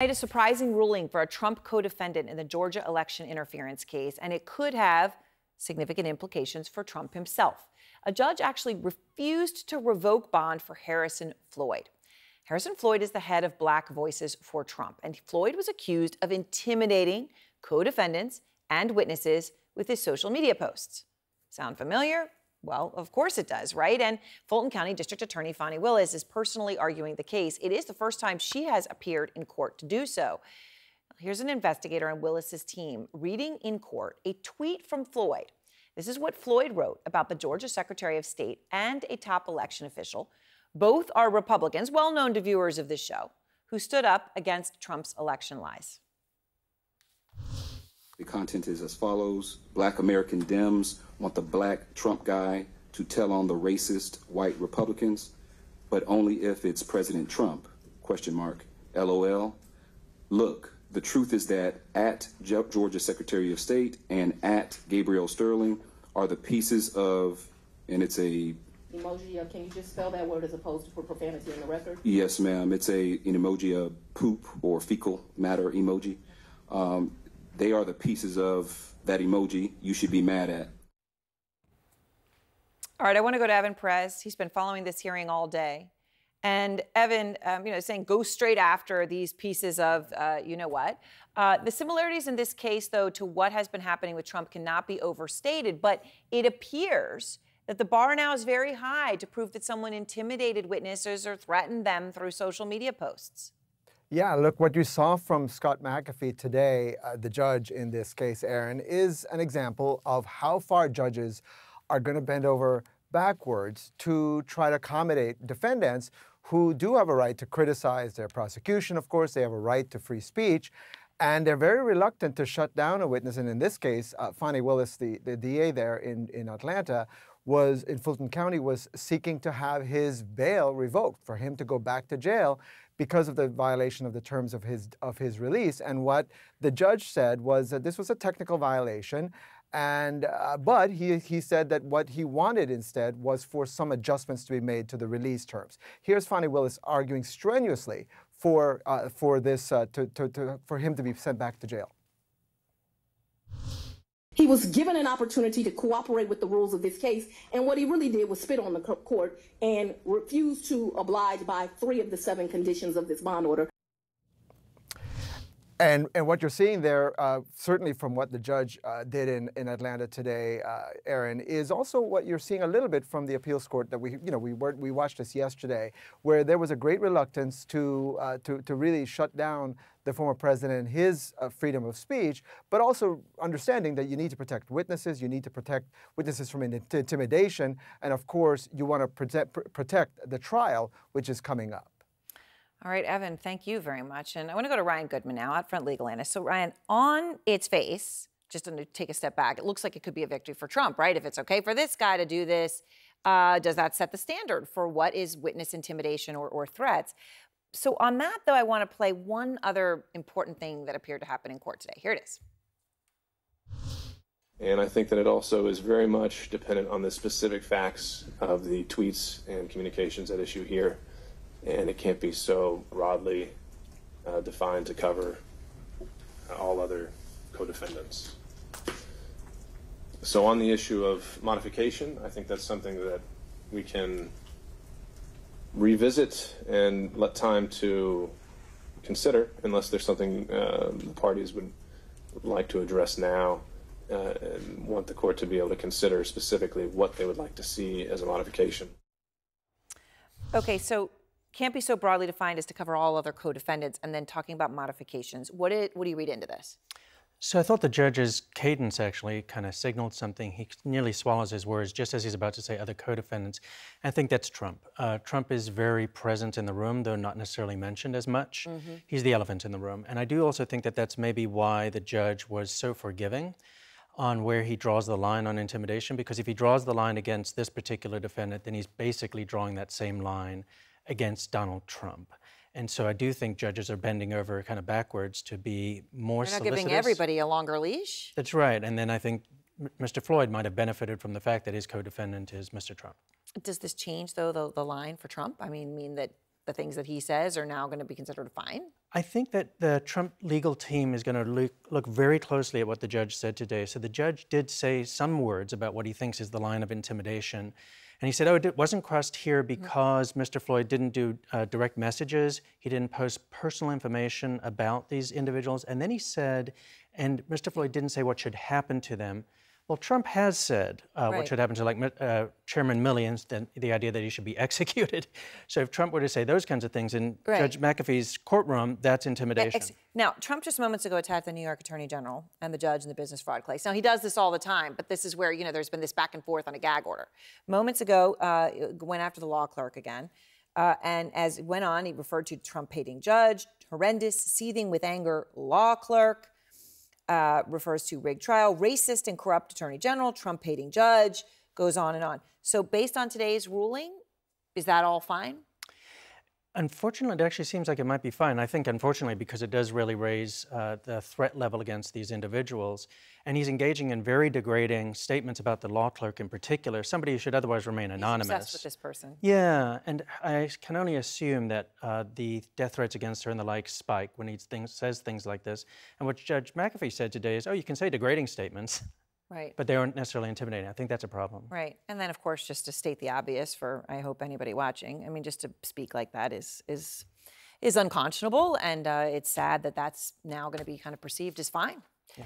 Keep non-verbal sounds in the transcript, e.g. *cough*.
A surprising ruling for a Trump co defendant in the Georgia election interference case, and it could have significant implications for Trump himself. A judge actually refused to revoke bond for Harrison Floyd. Harrison Floyd is the head of Black Voices for Trump, and Floyd was accused of intimidating co defendants and witnesses with his social media posts. Sound familiar? Well, of course it does, right? And Fulton County District Attorney Fani Willis is personally arguing the case. It is the first time she has appeared in court to do so. Here's an investigator on Willis's team reading in court a tweet from Floyd. This is what Floyd wrote about the Georgia Secretary of State and a top election official. Both are Republicans, well known to viewers of this show, who stood up against Trump's election lies. The content is as follows Black American Dems want the black Trump guy to tell on the racist white Republicans, but only if it's President Trump. Question mark. LOL. Look, the truth is that at Georgia Secretary of State and at Gabriel Sterling are the pieces of, and it's a emoji. Uh, can you just spell that word as opposed to put profanity in the record? Yes, ma'am. It's a an emoji of poop or fecal matter emoji. Um, they are the pieces of that emoji you should be mad at. All right, I want to go to Evan Perez. He's been following this hearing all day. And Evan, um, you know, saying go straight after these pieces of, uh, you know what. Uh, the similarities in this case, though, to what has been happening with Trump cannot be overstated. But it appears that the bar now is very high to prove that someone intimidated witnesses or threatened them through social media posts. Yeah, look, what you saw from Scott McAfee today, uh, the judge in this case, Aaron, is an example of how far judges are going to bend over backwards to try to accommodate defendants who do have a right to criticize their prosecution. Of course, they have a right to free speech. And they're very reluctant to shut down a witness. And in this case, uh, Fani Willis, the, the DA there in, in Atlanta, was in Fulton County was seeking to have his bail revoked for him to go back to jail because of the violation of the terms of his of his release. And what the judge said was that this was a technical violation. And uh, but he, he said that what he wanted instead was for some adjustments to be made to the release terms. Here's Fani Willis arguing strenuously for uh, for this uh, to, to, to, for him to be sent back to jail. He was given an opportunity to cooperate with the rules of this case, and what he really did was spit on the court and refused to oblige by three of the seven conditions of this bond order. And, and what you're seeing there, uh, certainly from what the judge uh, did in, in Atlanta today, uh, Aaron, is also what you're seeing a little bit from the appeals court that we, you know, we, were, we watched this yesterday, where there was a great reluctance to, uh, to, to really shut down the former president his uh, freedom of speech, but also understanding that you need to protect witnesses, you need to protect witnesses from intimidation, and of course, you want to protect, protect the trial, which is coming up. All right, Evan, thank you very much. And I want to go to Ryan Goodman now, out front Legal Analyst. So, Ryan, on its face, just to take a step back, it looks like it could be a victory for Trump, right? If it's okay for this guy to do this, uh, does that set the standard for what is witness intimidation or, or threats? So, on that, though, I want to play one other important thing that appeared to happen in court today. Here it is. And I think that it also is very much dependent on the specific facts of the tweets and communications at issue here. And it can't be so broadly uh, defined to cover all other co defendants. So, on the issue of modification, I think that's something that we can revisit and let time to consider, unless there's something uh, the parties would like to address now uh, and want the court to be able to consider specifically what they would like to see as a modification. Okay, so can't be so broadly defined as to cover all other co-defendants and then talking about modifications. What, did, what do you read into this? So I thought the judge's cadence actually kind of signaled something. He nearly swallows his words just as he's about to say other co-defendants. I think that's Trump. Uh, Trump is very present in the room, though not necessarily mentioned as much. Mm -hmm. He's the elephant in the room. And I do also think that that's maybe why the judge was so forgiving on where he draws the line on intimidation, because if he draws the line against this particular defendant, then he's basically drawing that same line against Donald Trump. And so I do think judges are bending over kind of backwards to be more They're not solicitous. giving everybody a longer leash. That's right. And then I think Mr. Floyd might have benefited from the fact that his co-defendant is Mr. Trump. Does this change, though, the, the line for Trump? I mean, mean that the things that he says are now going to be considered a fine? I think that the Trump legal team is going to look, look, very closely at what the judge said today. So the judge did say some words about what he thinks is the line of intimidation. And he said, oh, it wasn't crossed here mm-hmm. because Mr. Floyd didn't do uh, direct messages. He didn't post personal information about these individuals. And then he said, and Mr. Floyd didn't say what should happen to them. Well, Trump has said uh, right. what should happen to like uh, Chairman Milley, the, the idea that he should be *laughs* executed. So if Trump were to say those kinds of things in right. Judge McAfee's courtroom, that's intimidation. Now, Trump just moments ago attacked the New York Attorney General and the judge in the business fraud case. Now he does this all the time, but this is where you know there's been this back and forth on a gag order. Moments ago, uh, went after the law clerk again. Uh, and as it went on, he referred to Trump hating judge, horrendous, seething with anger law clerk uh, refers to rigged trial, racist and corrupt attorney general, Trump hating judge, goes on and on. So, based on today's ruling, is that all fine? Unfortunately, it actually seems like it might be fine. I think, unfortunately, because it does really raise uh, the threat level against these individuals. And he's engaging in very degrading statements about the law clerk in particular, somebody who should otherwise remain anonymous. He's obsessed with this person. Yeah, and I can only assume that uh, the death threats against her and the like spike when he things, says things like this. And what Judge McAfee said today is, oh, you can say degrading statements. *laughs* Right. But they aren't necessarily intimidating. I think that's a problem. Right. And then, of course, just to state the obvious for I hope anybody watching. I mean, just to speak like that is is is unconscionable, and uh, it's sad that that's now going to be kind of perceived as fine. Yeah.